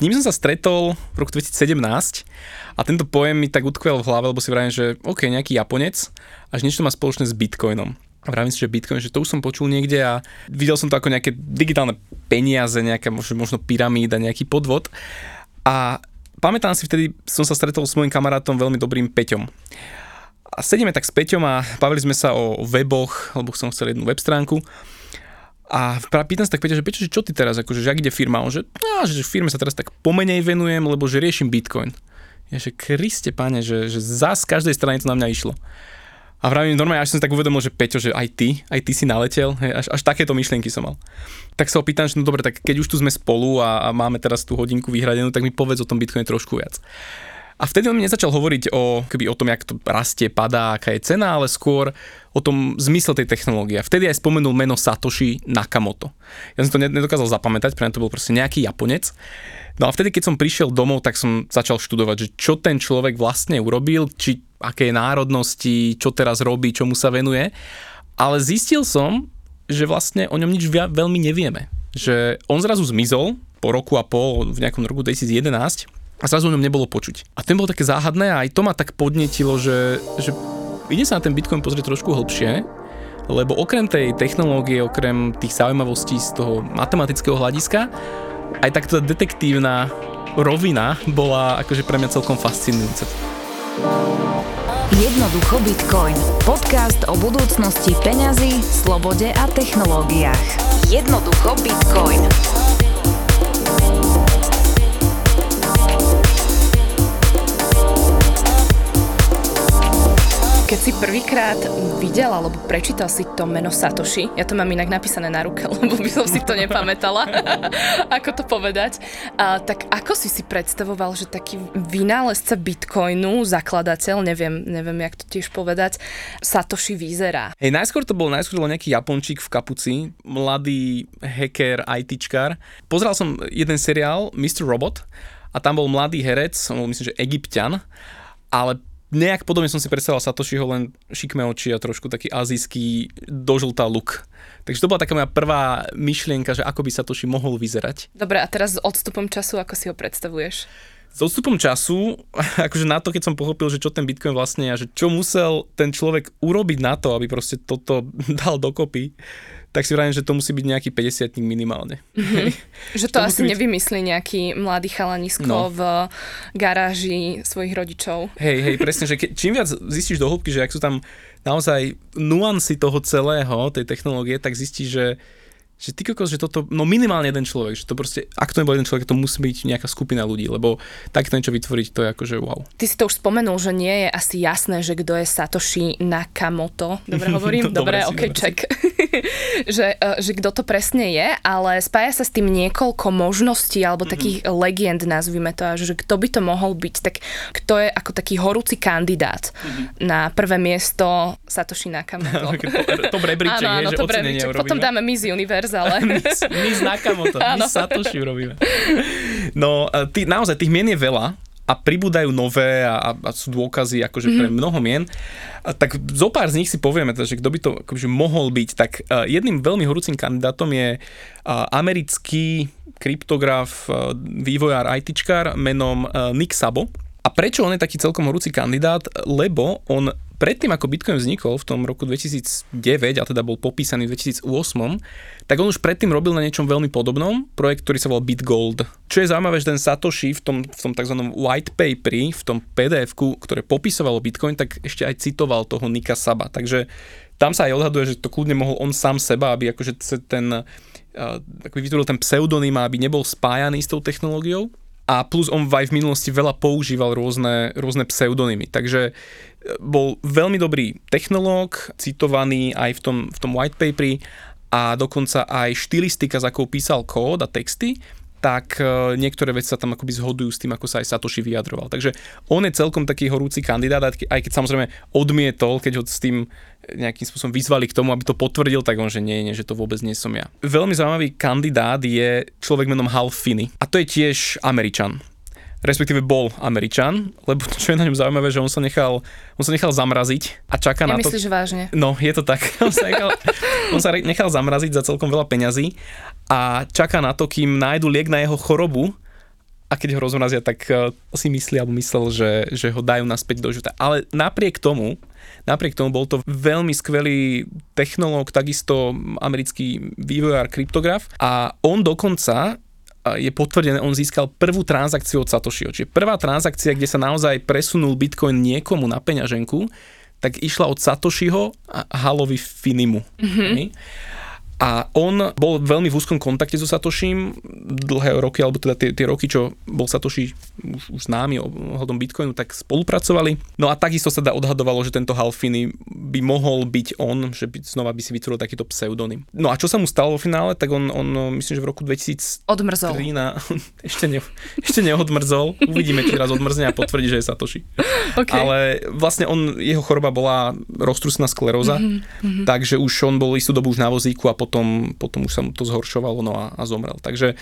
ním som sa stretol v roku 2017 a tento pojem mi tak utkvel v hlave, lebo si vravím, že OK, nejaký Japonec, až niečo má spoločné s Bitcoinom. A vravím si, že Bitcoin, že to už som počul niekde a videl som to ako nejaké digitálne peniaze, nejaká možno, možno pyramída, nejaký podvod. A pamätám si, vtedy som sa stretol s môjim kamarátom veľmi dobrým Peťom. A sedíme tak s Peťom a bavili sme sa o weboch, lebo som chcel jednu web stránku. A pýtam sa tak Peťa, že Peťo, že čo ty teraz, akože, že ak ide firma? On že, no, že, firme sa teraz tak pomenej venujem, lebo že riešim Bitcoin. Ja že Kriste, pane, že, že zás z každej strany to na mňa išlo. A vravím, normálne, až som si tak uvedomil, že Peťo, že aj ty, aj ty si naletel, až, až takéto myšlienky som mal. Tak sa opýtam, že no dobre, tak keď už tu sme spolu a, a máme teraz tú hodinku vyhradenú, tak mi povedz o tom Bitcoine trošku viac. A vtedy on mi nezačal hovoriť o, keby o tom, jak to rastie, padá, aká je cena, ale skôr o tom zmysle tej technológie. A vtedy aj spomenul meno Satoshi Nakamoto. Ja som to nedokázal zapamätať, pre to bol proste nejaký Japonec. No a vtedy, keď som prišiel domov, tak som začal študovať, že čo ten človek vlastne urobil, či aké národnosti, čo teraz robí, čomu sa venuje. Ale zistil som, že vlastne o ňom nič veľmi nevieme. Že on zrazu zmizol po roku a pol, v nejakom roku 2011 a zrazu o ňom nebolo počuť. A ten bol také záhadné a aj to ma tak podnetilo, že, že ide sa na ten Bitcoin pozrieť trošku hlbšie, lebo okrem tej technológie, okrem tých zaujímavostí z toho matematického hľadiska, aj takto detektívna rovina bola akože pre mňa celkom fascinujúca. Jednoducho Bitcoin. Podcast o budúcnosti peňazí, slobode a technológiách. Jednoducho Bitcoin. Keď si prvýkrát videl alebo prečítal si to meno Satoshi, ja to mám inak napísané na ruke, lebo by som si to nepamätala, ako to povedať, a, tak ako si si predstavoval, že taký vynálezca Bitcoinu, zakladateľ, neviem, neviem, jak to tiež povedať, Satoshi vyzerá? Hej, najskôr to bol, najskôr bol nejaký Japončík v kapuci, mladý hacker, ITčkar. Pozral som jeden seriál, Mr. Robot, a tam bol mladý herec, on bol myslím, že egyptian, ale nejak podobne som si predstavoval Satoshiho, len šikme oči a trošku taký azijský dožltá look. Takže to bola taká moja prvá myšlienka, že ako by Satoshi mohol vyzerať. Dobre, a teraz s odstupom času, ako si ho predstavuješ? S odstupom času, akože na to, keď som pochopil, že čo ten Bitcoin vlastne je a že čo musel ten človek urobiť na to, aby proste toto dal dokopy, tak si vravím, že to musí byť nejaký 50 minimálne. Mm-hmm. že to, to asi byť... nevymyslí nejaký mladý chalanisko no. v garáži svojich rodičov. Hej, hej, presne, že ke, čím viac zistíš do hĺbky, že ak sú tam naozaj nuancy toho celého, tej technológie, tak zistíš, že že ty kokos, že toto, no minimálne jeden človek, že to proste, ak to nebol jeden človek, to musí byť nejaká skupina ľudí, lebo takto niečo vytvoriť, to je akože wow. Ty si to už spomenul, že nie je asi jasné, že kto je Satoshi Nakamoto. Dobre hovorím? dobre, dobre, ok, check. že, e, že kto to presne je, ale spája sa s tým niekoľko možností alebo mm-hmm. takých legend, nazvime to, že kto by to mohol byť, tak kto je ako taký horúci kandidát mm-hmm. na prvé miesto Satoshi Nakamoto. to rebríček, áno, áno, je, že Potom dáme Miss Universe Universe, ale... my, s Nakamoto, my Satoshi urobíme. No, tý, naozaj, tých mien je veľa a pribúdajú nové a, a sú dôkazy akože mm-hmm. pre mhm. mnoho mien. A tak zo pár z nich si povieme, teda, že kto by to akože mohol byť. Tak uh, jedným veľmi horúcim kandidátom je uh, americký kryptograf, uh, vývojár ITčkár menom uh, Nick Sabo. A prečo on je taký celkom horúci kandidát? Lebo on predtým, ako Bitcoin vznikol v tom roku 2009, a teda bol popísaný v 2008, tak on už predtým robil na niečom veľmi podobnom, projekt, ktorý sa volal BitGold. Čo je zaujímavé, že ten Satoshi v tom, v tom tzv. white paperi, v tom pdf ktoré popisovalo Bitcoin, tak ešte aj citoval toho Nika Saba. Takže tam sa aj odhaduje, že to kľudne mohol on sám seba, aby akože ten, uh, vytvoril ten pseudonym, aby nebol spájaný s tou technológiou a plus on aj v minulosti veľa používal rôzne, rôzne pseudonymy. Takže e, bol veľmi dobrý technológ, citovaný aj v tom, v tom white paperi a dokonca aj štilistika, za akou písal kód a texty, tak e, niektoré veci sa tam akoby zhodujú s tým, ako sa aj Satoshi vyjadroval. Takže on je celkom taký horúci kandidát, aj keď samozrejme odmietol, keď ho s tým nejakým spôsobom vyzvali k tomu, aby to potvrdil, tak on, že nie, nie, že to vôbec nie som ja. Veľmi zaujímavý kandidát je človek menom Hal Finney. A to je tiež Američan respektíve bol Američan, lebo čo je na ňom zaujímavé, že on sa nechal, on sa nechal zamraziť a čaká ja na to... Myslíš vážne? No, je to tak. On sa, nechal, on sa nechal zamraziť za celkom veľa peňazí a čaká na to, kým nájdu liek na jeho chorobu a keď ho rozmrazia, tak uh, si myslí alebo myslel, že, že ho dajú naspäť do života. Ale napriek tomu, napriek tomu bol to veľmi skvelý technológ, takisto americký vývojár, kryptograf a on dokonca je potvrdené, on získal prvú transakciu od Satoshiho. Čiže prvá transakcia, kde sa naozaj presunul Bitcoin niekomu na peňaženku, tak išla od Satoshiho a Halovi Finimu. Mm-hmm. A on bol veľmi v úzkom kontakte so Satoshim dlhé roky, alebo teda tie, tie roky, čo bol Satoshi už, už známy ohľadom Bitcoinu, tak spolupracovali. No a takisto sa dá odhadovalo, že tento Halfiny by mohol byť on, že by znova by si vytvoril takýto pseudonym. No a čo sa mu stalo vo finále, tak on, on myslím, že v roku 2000... Odmrzol. Ešte, ne, ešte neodmrzol. Uvidíme, či raz odmrzne a potvrdí, že je Satoshi. Okay. Ale vlastne on, jeho choroba bola roztrusná skleróza, mm-hmm. takže už on bol istú dobu už na vozíku a potom potom, potom už sa mu to zhoršovalo no a, a zomrel. Takže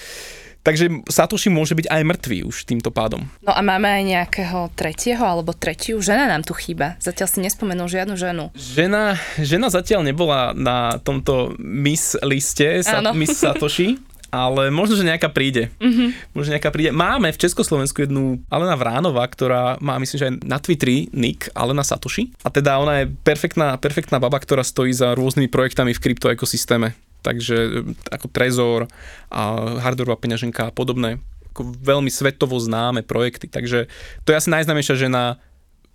Takže Satoshi môže byť aj mŕtvý už týmto pádom. No a máme aj nejakého tretieho alebo tretiu. Žena nám tu chýba. Zatiaľ si nespomenul žiadnu ženu. Žena, žena zatiaľ nebola na tomto Miss liste, sa, Miss Satoshi. ale možno, že nejaká príde. Mm-hmm. Možno nejaká príde. Máme v Československu jednu Alena Vránova, ktorá má, myslím, že aj na Twitteri nick Alena Satoshi. A teda ona je perfektná, perfektná baba, ktorá stojí za rôznymi projektami v kryptoekosystéme takže e, ako Trezor a hardwareová peňaženka a podobné ako veľmi svetovo známe projekty. Takže to je asi najznámejšia žena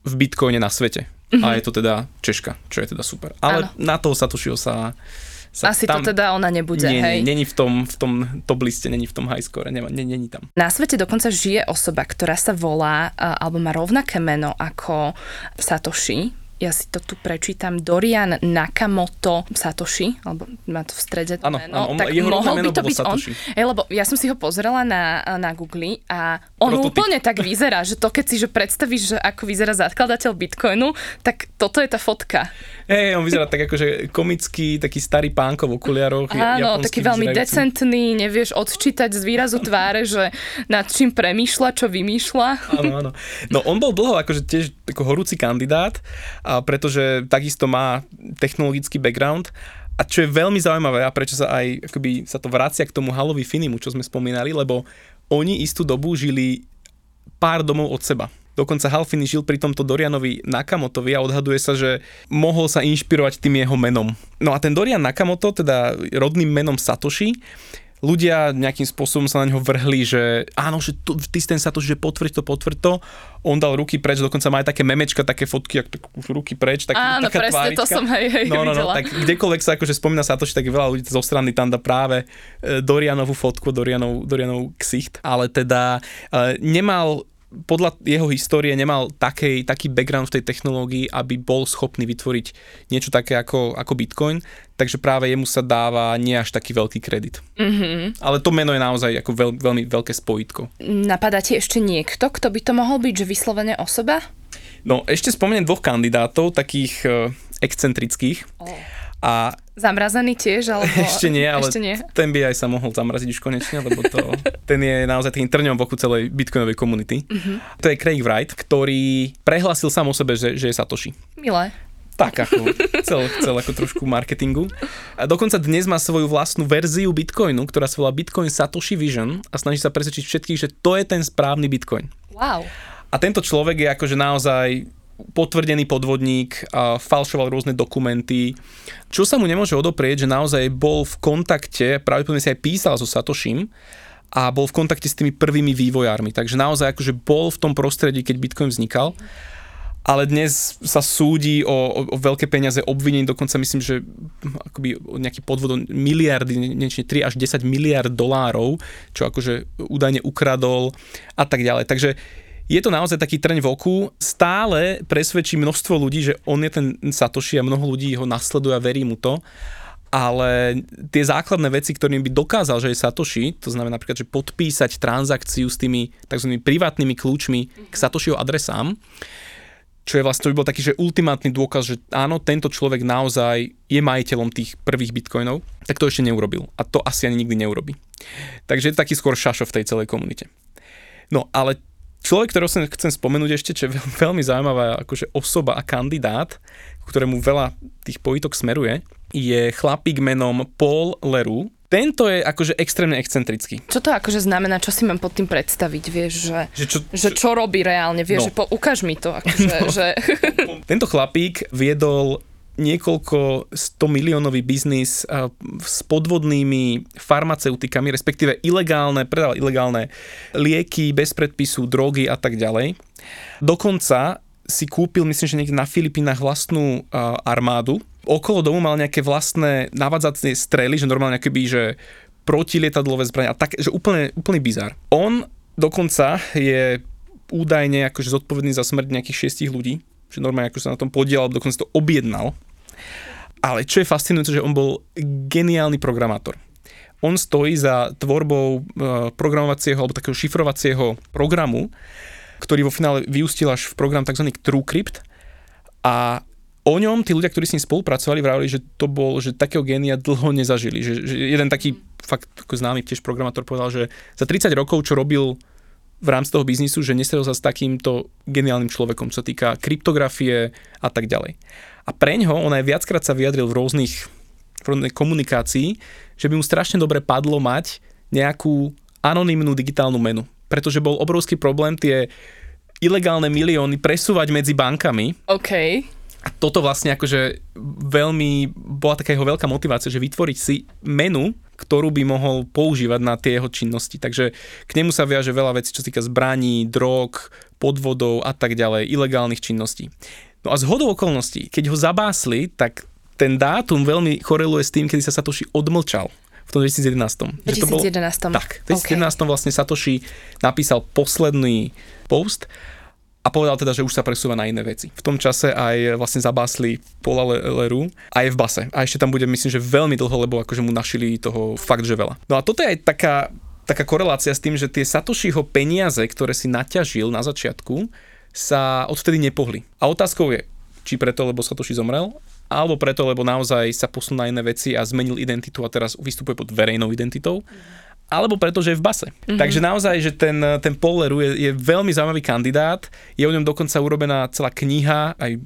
v Bitcoine na svete. Mm-hmm. A je to teda Češka, čo je teda super. Ale ano. na toho Satošiho sa sa Asi tam, to teda ona nebude, nie, hej? Není v tom, v tom top liste, není v tom high score, není, není tam. Na svete dokonca žije osoba, ktorá sa volá, alebo má rovnaké meno ako Satoshi, ja si to tu prečítam, Dorian Nakamoto Satoshi, alebo má to v strede to ano, meno, ano, tak jeho mohol by to byť Satoshi. on. Je, lebo ja som si ho pozrela na, na Google a on Prototyp. úplne tak vyzerá, že to keď si že predstavíš, že ako vyzerá zakladateľ Bitcoinu, tak toto je tá fotka. Hej, on vyzerá tak akože komický, taký starý pánko v okuliaroch. Áno, taký veľmi vyzerajúci. decentný, nevieš odčítať z výrazu tváre, že nad čím premýšľa, čo vymýšľa. Áno, áno. No on bol dlho akože tiež ako horúci kandidát, a pretože takisto má technologický background. A čo je veľmi zaujímavé a prečo sa aj akoby, sa to vracia k tomu Halovi Finimu, čo sme spomínali, lebo oni istú dobu žili pár domov od seba. Dokonca Halfini žil pri tomto Dorianovi Nakamotovi a odhaduje sa, že mohol sa inšpirovať tým jeho menom. No a ten Dorian Nakamoto, teda rodným menom Satoshi, ľudia nejakým spôsobom sa na neho vrhli, že áno, že to, ty ten Satoshi, že potvrď to, potvrď to. On dal ruky preč, dokonca má aj také memečka, také fotky, ak tak ruky preč. Tak, áno, taká presne, tvárička. to som hej, hej, no, no, no, tak kdekoľvek sa akože spomína Satoshi, tak veľa ľudí zo strany tam dá práve e, Dorianovú fotku, Dorianov, Dorianov ksicht, ale teda e, nemal podľa jeho histórie nemal takej, taký background v tej technológii, aby bol schopný vytvoriť niečo také ako, ako Bitcoin, takže práve jemu sa dáva nie až taký veľký kredit. Mm-hmm. Ale to meno je naozaj ako veľ, veľmi veľké spojitko. Napadá ti ešte niekto, kto by to mohol byť, že vyslovene osoba? No, ešte spomeniem dvoch kandidátov, takých uh, excentrických. Oh. A Zamrazený tiež? Alebo... Ešte nie, ale Ešte nie. ten by aj sa mohol zamraziť už konečne, lebo to, ten je naozaj tým trňom v oku celej bitcoinovej komunity. Uh-huh. To je Craig Wright, ktorý prehlásil sám o sebe, že, že je Satoshi. Milé. Tak ako, chcel, chcel ako trošku marketingu. A dokonca dnes má svoju vlastnú verziu Bitcoinu, ktorá sa volá Bitcoin Satoshi Vision a snaží sa presvedčiť všetkých, že to je ten správny Bitcoin. Wow. A tento človek je akože naozaj potvrdený podvodník, falšoval rôzne dokumenty. Čo sa mu nemôže odoprieť, že naozaj bol v kontakte, pravdepodobne si aj písal so Satoshim, a bol v kontakte s tými prvými vývojármi. Takže naozaj akože bol v tom prostredí, keď Bitcoin vznikal. Ale dnes sa súdi o, o, o veľké peniaze, obvinení dokonca myslím, že akoby nejaký podvod miliardy, niečne 3 až 10 miliard dolárov, čo akože údajne ukradol a tak ďalej. Takže je to naozaj taký trň v oku. Stále presvedčí množstvo ľudí, že on je ten Satoshi a mnoho ľudí ho nasleduje a verí mu to. Ale tie základné veci, ktorým by dokázal, že je Satoshi, to znamená napríklad, že podpísať transakciu s tými tzv. privátnymi kľúčmi k Satoshiho adresám, čo je vlastne, to by bol taký, že ultimátny dôkaz, že áno, tento človek naozaj je majiteľom tých prvých bitcoinov, tak to ešte neurobil. A to asi ani nikdy neurobi. Takže je to taký skôr šašo v tej celej komunite. No, ale Človek, ktorého som chcem spomenúť ešte, čo je veľmi zaujímavá akože osoba a kandidát, ktorému veľa tých pojitok smeruje, je chlapík menom Paul Leroux, tento je akože extrémne excentrický. Čo to akože znamená, čo si mám pod tým predstaviť, vieš, že, Že čo, že čo robí reálne, vieš, No. že po, ukáž mi to, akože, no. že... Tento chlapík viedol niekoľko 100 miliónový biznis s podvodnými farmaceutikami, respektíve ilegálne, predal ilegálne lieky, bez predpisu, drogy a tak ďalej. Dokonca si kúpil, myslím, že niekde na Filipínach vlastnú armádu. Okolo domu mal nejaké vlastné navádzacie strely, že normálne akoby, že protilietadlové zbrania a tak, že úplne, úplný bizar. On dokonca je údajne akože zodpovedný za smrť nejakých šiestich ľudí, že normálne akože sa na tom podielal, dokonca to objednal. Ale čo je fascinujúce, že on bol geniálny programátor. On stojí za tvorbou e, programovacieho alebo takého šifrovacieho programu, ktorý vo finále vyústil až v program tzv. TrueCrypt a o ňom tí ľudia, ktorí s ním spolupracovali, vravili, že to bol, že takého génia dlho nezažili. Že, že jeden taký fakt ako známy tiež programátor povedal, že za 30 rokov, čo robil v rámci toho biznisu, že nestretol sa s takýmto geniálnym človekom, čo sa týka kryptografie a tak ďalej. A preňho, on aj viackrát sa vyjadril v rôznych v rôznej komunikácii, že by mu strašne dobre padlo mať nejakú anonymnú digitálnu menu. Pretože bol obrovský problém tie ilegálne milióny presúvať medzi bankami OK. a toto vlastne akože veľmi, bola taká jeho veľká motivácia, že vytvoriť si menu, ktorú by mohol používať na tie jeho činnosti. Takže k nemu sa viaže veľa vecí, čo sa týka zbraní, drog, podvodov a tak ďalej, ilegálnych činností. No a z hodou okolností, keď ho zabásli, tak ten dátum veľmi koreluje s tým, kedy sa Satoshi odmlčal v tom 2011. Že to bolo- 2011. tak, v 2011 vlastne Satoshi napísal posledný post a povedal teda, že už sa presúva na iné veci. V tom čase aj vlastne zabásli Paula Le- Leru a je v base. A ešte tam bude, myslím, že veľmi dlho, lebo akože mu našili toho fakt, že veľa. No a toto je aj taká, taká korelácia s tým, že tie Satoshiho peniaze, ktoré si naťažil na začiatku, sa odvtedy nepohli. A otázkou je, či preto, lebo Satoshi zomrel, alebo preto, lebo naozaj sa posunul na iné veci a zmenil identitu a teraz vystupuje pod verejnou identitou, alebo preto, že je v base. Mm-hmm. Takže naozaj, že ten, ten Paul Leroux je, je veľmi zaujímavý kandidát, je o ňom dokonca urobená celá kniha, aj a,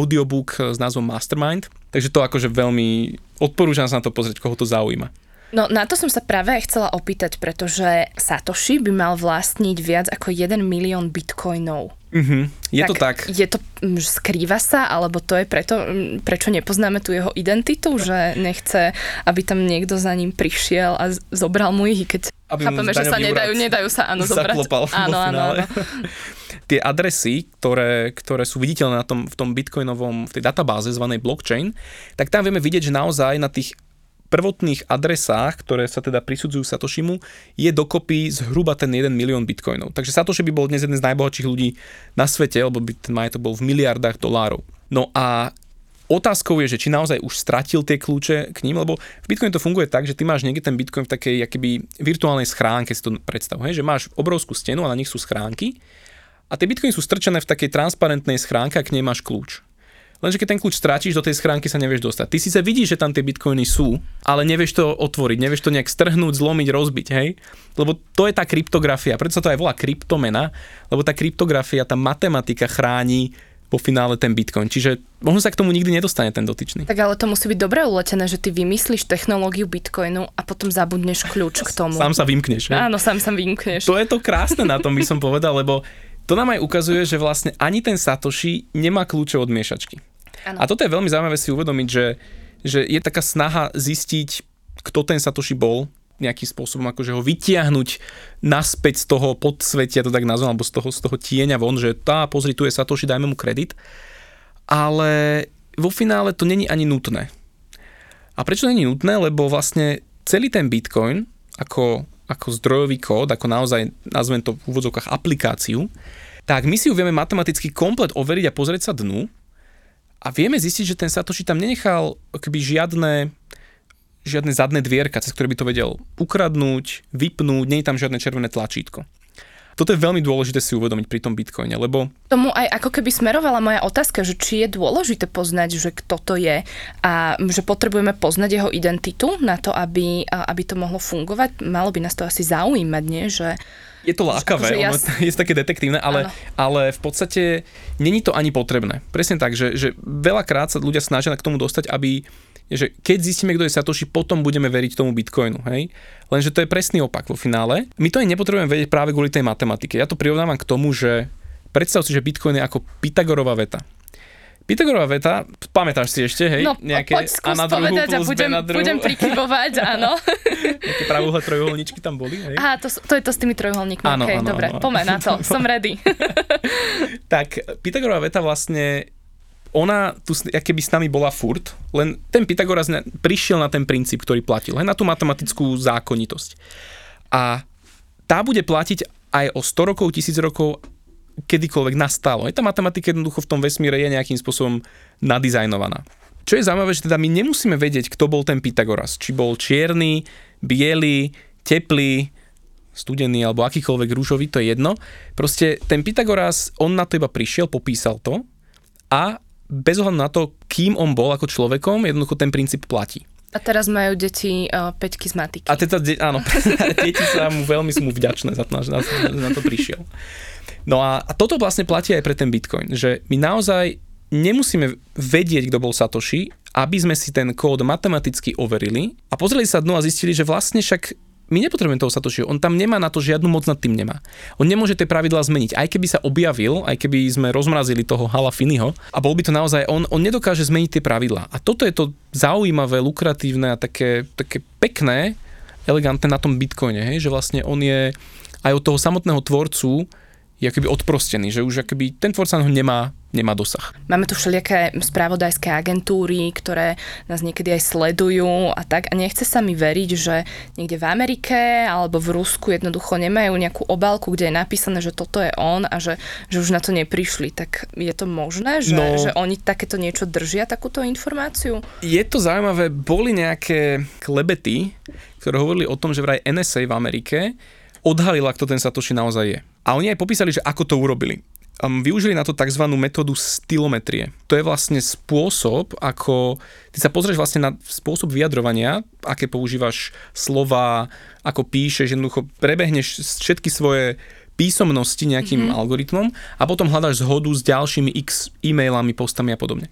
audiobook s názvom Mastermind, takže to akože veľmi odporúčam sa na to pozrieť, koho to zaujíma. No na to som sa práve aj chcela opýtať, pretože Satoshi by mal vlastniť viac ako 1 milión bitcoinov. Mhm, je to tak. Je to, mm, skrýva sa, alebo to je preto, mm, prečo nepoznáme tu jeho identitu, že nechce, aby tam niekto za ním prišiel a zobral mu ich, keď Aby chápeme, že sa nedajú, nedajú sa áno zobrať. Áno, áno, áno. Tie adresy, ktoré, ktoré sú viditeľné na tom, v tom bitcoinovom, v tej databáze zvanej blockchain, tak tam vieme vidieť, že naozaj na tých prvotných adresách, ktoré sa teda prisudzujú Satoshimu, je dokopy zhruba ten 1 milión bitcoinov. Takže Satoshi by bol dnes jeden z najbohatších ľudí na svete, lebo by ten majetok bol v miliardách dolárov. No a Otázkou je, že či naozaj už stratil tie kľúče k ním, lebo v Bitcoin to funguje tak, že ty máš niekde ten Bitcoin v takej akoby virtuálnej schránke, si to predstav, hej, že máš obrovskú stenu a na nich sú schránky a tie Bitcoiny sú strčené v takej transparentnej schránke a k nej máš kľúč. Lenže keď ten kľúč stráčiš, do tej schránky sa nevieš dostať. Ty síce vidíš, že tam tie bitcoiny sú, ale nevieš to otvoriť, nevieš to nejak strhnúť, zlomiť, rozbiť, hej? Lebo to je tá kryptografia, preto sa to aj volá kryptomena, lebo tá kryptografia, tá matematika chráni po finále ten bitcoin. Čiže možno sa k tomu nikdy nedostane ten dotyčný. Tak ale to musí byť dobre uletené, že ty vymyslíš technológiu bitcoinu a potom zabudneš kľúč k tomu. Sám sa vymkneš. hej? Áno, sám sa vymkneš. To je to krásne na tom, by som povedal, lebo to nám aj ukazuje, že vlastne ani ten Satoshi nemá kľúče od miešačky. Áno. A toto je veľmi zaujímavé si uvedomiť, že, že je taká snaha zistiť, kto ten Satoshi bol, nejakým spôsobom akože ho vytiahnuť naspäť z toho podsvetia, to tak nazvem, alebo z toho, z toho tieňa von, že tá, pozri, tu je Satoshi, dajme mu kredit. Ale vo finále to není ani nutné. A prečo není nutné? Lebo vlastne celý ten Bitcoin ako, ako zdrojový kód, ako naozaj, nazvem to v úvodzovkách aplikáciu, tak my si ju vieme matematicky komplet overiť a pozrieť sa dnu a vieme zistiť, že ten Satoshi tam nenechal akoby žiadne žiadne zadné dvierka, cez ktoré by to vedel ukradnúť, vypnúť, nie je tam žiadne červené tlačítko. Toto je veľmi dôležité si uvedomiť pri tom bitcoine, lebo Tomu aj ako keby smerovala moja otázka, že či je dôležité poznať, že kto to je a že potrebujeme poznať jeho identitu na to, aby, aby to mohlo fungovať. Malo by nás to asi zaujímať, nie? Že je to lákavé, ja ono je to také detektívne, ale, ale v podstate není to ani potrebné. Presne tak, že, že veľakrát sa ľudia snažia k tomu dostať, aby že keď zistíme, kto je Satoshi, potom budeme veriť tomu Bitcoinu. Hej? Lenže to je presný opak vo finále. My to aj nepotrebujeme vedieť práve kvôli tej matematike. Ja to prirovnávam k tomu, že predstav si, že Bitcoin je ako Pythagorová veta. Pythagorová veta, pamätáš si ešte, hej? No, nejaké poď skús a na druhú povedať plus a budem, na budem prikyvovať, áno. Nejaké pravúhle trojuholníčky tam boli, hej? Á, to, to je to s tými trojuholníkmi, áno, okay, áno, dobre, áno. poďme na to, som ready. tak, Pythagorová veta vlastne ona tu keby s nami bola furt, len ten Pythagoras prišiel na ten princíp, ktorý platil, len na tú matematickú zákonitosť. A tá bude platiť aj o 100 rokov, 1000 rokov kedykoľvek nastalo. Aj tá matematika jednoducho v tom vesmíre je nejakým spôsobom nadizajnovaná. Čo je zaujímavé, že teda my nemusíme vedieť, kto bol ten Pythagoras. Či bol čierny, biely, teplý, studený alebo akýkoľvek rúžový, to je jedno. Proste ten Pythagoras, on na to iba prišiel, popísal to a bez ohľadu na to, kým on bol ako človekom, jednoducho ten princíp platí. A teraz majú deti uh, peťky z matiky. A teda, áno, deti sa mu veľmi sú mu vďačné za to, že na, na to prišiel. No a, a toto vlastne platí aj pre ten Bitcoin, že my naozaj nemusíme vedieť, kto bol Satoshi, aby sme si ten kód matematicky overili a pozreli sa dnu a zistili, že vlastne však my nepotrebujeme toho Satoshi, on tam nemá na to žiadnu moc nad tým nemá. On nemôže tie pravidlá zmeniť. Aj keby sa objavil, aj keby sme rozmrazili toho Hala Finiho a bol by to naozaj on, on nedokáže zmeniť tie pravidlá. A toto je to zaujímavé, lukratívne a také, také pekné, elegantné na tom Bitcoine, hej? že vlastne on je aj od toho samotného tvorcu je akoby odprostený, že už akoby ten tvorca ho nemá, nemá dosah. Máme tu všelijaké spravodajské agentúry, ktoré nás niekedy aj sledujú a tak a nechce sa mi veriť, že niekde v Amerike alebo v Rusku jednoducho nemajú nejakú obálku, kde je napísané, že toto je on a že, že už na to neprišli. Tak je to možné, že, no, že oni takéto niečo držia, takúto informáciu? Je to zaujímavé, boli nejaké klebety, ktoré hovorili o tom, že vraj NSA v Amerike odhalila, kto ten Satoshi naozaj je. A oni aj popísali, že ako to urobili. Um, využili na to tzv. metódu stylometrie. To je vlastne spôsob, ako ty sa pozrieš vlastne na spôsob vyjadrovania, aké používaš slova, ako píšeš, jednoducho prebehneš všetky svoje písomnosti nejakým mm-hmm. algoritmom a potom hľadáš zhodu s ďalšími x e-mailami, postami a podobne.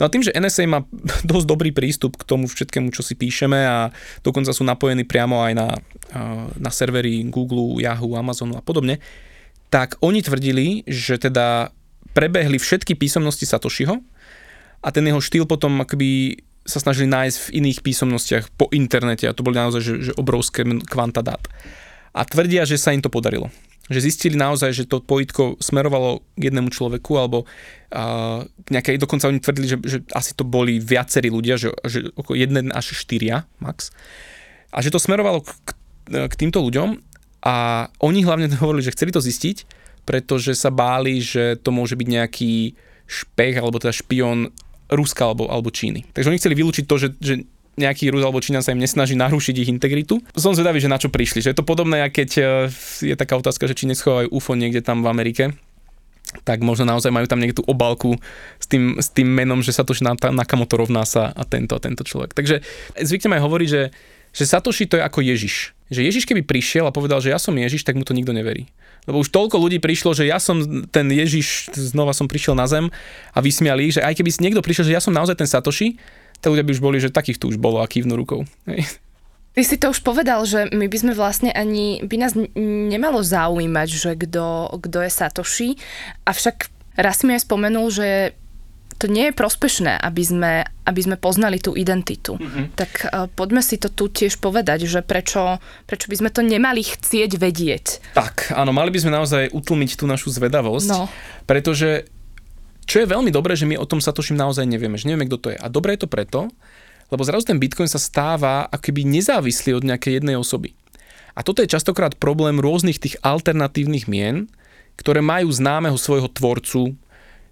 No a tým, že NSA má dosť dobrý prístup k tomu všetkému, čo si píšeme a dokonca sú napojení priamo aj na, na servery Google, Yahoo, Amazonu a podobne, tak oni tvrdili, že teda prebehli všetky písomnosti Satoshiho a ten jeho štýl potom akoby sa snažili nájsť v iných písomnostiach po internete a to boli naozaj že, že obrovské kvanta dát. A tvrdia, že sa im to podarilo. Že zistili naozaj, že to pojitko smerovalo k jednému človeku alebo uh, nejaké, dokonca oni tvrdili, že, že asi to boli viacerí ľudia, že, že okolo 1 až 4 max. A že to smerovalo k, k týmto ľuďom a oni hlavne hovorili, že chceli to zistiť, pretože sa báli, že to môže byť nejaký špech alebo teda špion Ruska alebo, alebo Číny. Takže oni chceli vylúčiť to, že, že nejaký Rus alebo Číňan sa im nesnaží narušiť ich integritu. Som zvedavý, že na čo prišli. Že je to podobné, keď e, je taká otázka, že či neschovajú UFO niekde tam v Amerike tak možno naozaj majú tam niektú obálku s tým, s tým menom, že Satoshi Nakamoto rovná sa a tento a tento človek. Takže zvykneme aj hovoriť, že, že Satoshi to je ako Ježiš že Ježiš keby prišiel a povedal, že ja som Ježiš, tak mu to nikto neverí. Lebo už toľko ľudí prišlo, že ja som ten Ježiš, znova som prišiel na zem a vysmiali, že aj keby niekto prišiel, že ja som naozaj ten Satoshi, tak ľudia by už boli, že takých tu už bolo a kývnu rukou. Ty si to už povedal, že my by sme vlastne ani, by nás nemalo zaujímať, že kto je Satoshi, avšak raz mi aj spomenul, že to nie je prospešné, aby sme, aby sme poznali tú identitu. Mm-hmm. Tak uh, poďme si to tu tiež povedať, že prečo, prečo by sme to nemali chcieť vedieť. Tak, áno, mali by sme naozaj utlmiť tú našu zvedavosť, no. pretože čo je veľmi dobré, že my o tom Satošim naozaj nevieme, že nevieme, kto to je. A dobré je to preto, lebo zrazu ten Bitcoin sa stáva akoby nezávislý od nejakej jednej osoby. A toto je častokrát problém rôznych tých alternatívnych mien, ktoré majú známeho svojho tvorcu,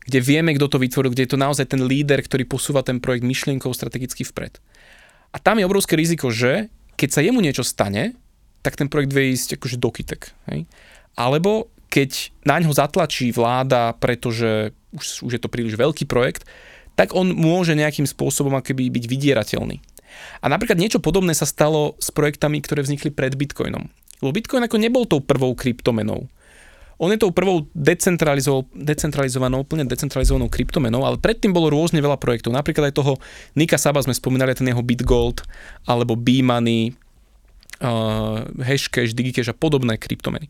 kde vieme, kto to vytvoril, kde je to naozaj ten líder, ktorý posúva ten projekt myšlienkou strategicky vpred. A tam je obrovské riziko, že keď sa jemu niečo stane, tak ten projekt vie ísť akože do kytek. Hej? Alebo keď na ňo zatlačí vláda, pretože už, už je to príliš veľký projekt, tak on môže nejakým spôsobom akoby byť vydierateľný. A napríklad niečo podobné sa stalo s projektami, ktoré vznikli pred Bitcoinom. Lebo Bitcoin ako nebol tou prvou kryptomenou. On je tou prvou decentralizovanou, úplne decentralizovanou kryptomenou, ale predtým bolo rôzne veľa projektov. Napríklad aj toho Nika Saba sme spomínali, ten jeho Bitgold, alebo B-Money, uh, Hashcash, Digicash a podobné kryptomeny.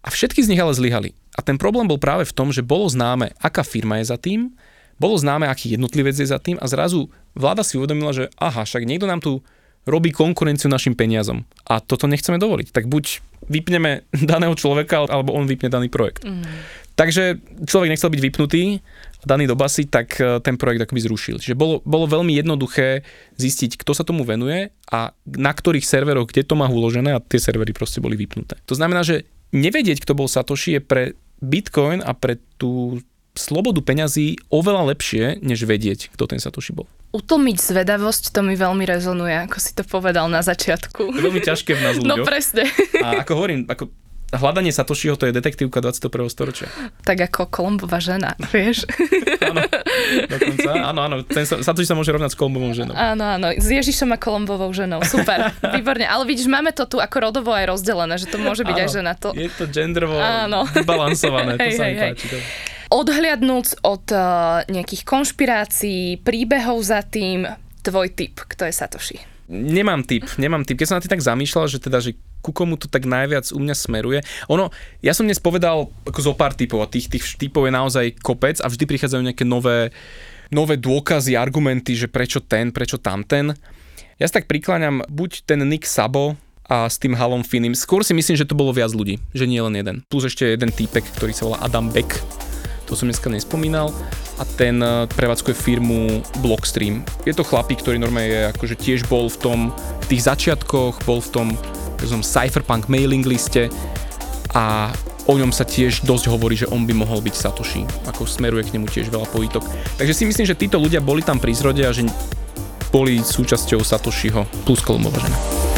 A všetky z nich ale zlyhali. A ten problém bol práve v tom, že bolo známe, aká firma je za tým, bolo známe, aký jednotlivec je za tým a zrazu vláda si uvedomila, že aha, však niekto nám tu robí konkurenciu našim peniazom a toto nechceme dovoliť. Tak buď vypneme daného človeka, alebo on vypne daný projekt. Mm. Takže človek nechcel byť vypnutý, daný do basy, tak e, ten projekt akoby zrušil. Čiže bolo, bolo veľmi jednoduché zistiť, kto sa tomu venuje a na ktorých serveroch, kde to má uložené a tie servery proste boli vypnuté. To znamená, že nevedieť, kto bol Satoshi je pre Bitcoin a pre tú slobodu peňazí oveľa lepšie, než vedieť, kto ten Satoshi bol. Utlmiť zvedavosť, to mi veľmi rezonuje, ako si to povedal na začiatku. Je veľmi ťažké v nás No presne. A ako hovorím, ako hľadanie Satoshiho to je detektívka 21. storočia. Tak ako Kolombová žena, vieš? áno, dokonca. Áno, áno, ten Satoshi sa môže rovnať s Kolombovou ženou. Áno, áno, s Ježišom a Kolombovou ženou. Super, výborne. Ale vidíš, máme to tu ako rodovo aj rozdelené, že to môže byť áno, aj žena. To... Je to genderovo áno. vybalansované, to hej, sa mi hej, páči. Hej. Odhliadnúc od uh, nejakých konšpirácií, príbehov za tým, tvoj typ, kto je Satoshi? Nemám typ, nemám typ. Keď som na tým tak zamýšľal, že teda, že ku komu to tak najviac u mňa smeruje. Ono, ja som dnes povedal ako zo pár typov a tých, tých typov je naozaj kopec a vždy prichádzajú nejaké nové, nové dôkazy, argumenty, že prečo ten, prečo tamten. Ja sa tak prikláňam buď ten Nick Sabo, a s tým Halom Finim. Skôr si myslím, že to bolo viac ľudí, že nie len jeden. Plus ešte jeden týpek, ktorý sa volá Adam Beck, to som dneska nespomínal a ten eh, prevádzkuje firmu Blockstream. Je to chlapík, ktorý normálne je, akože tiež bol v tom, v tých začiatkoch, bol v tom tom cypherpunk mailing liste a o ňom sa tiež dosť hovorí, že on by mohol byť Satoshi, ako smeruje k nemu tiež veľa pojitok. Takže si myslím, že títo ľudia boli tam pri zrode a že boli súčasťou Satoshiho plus Kolumbova žena.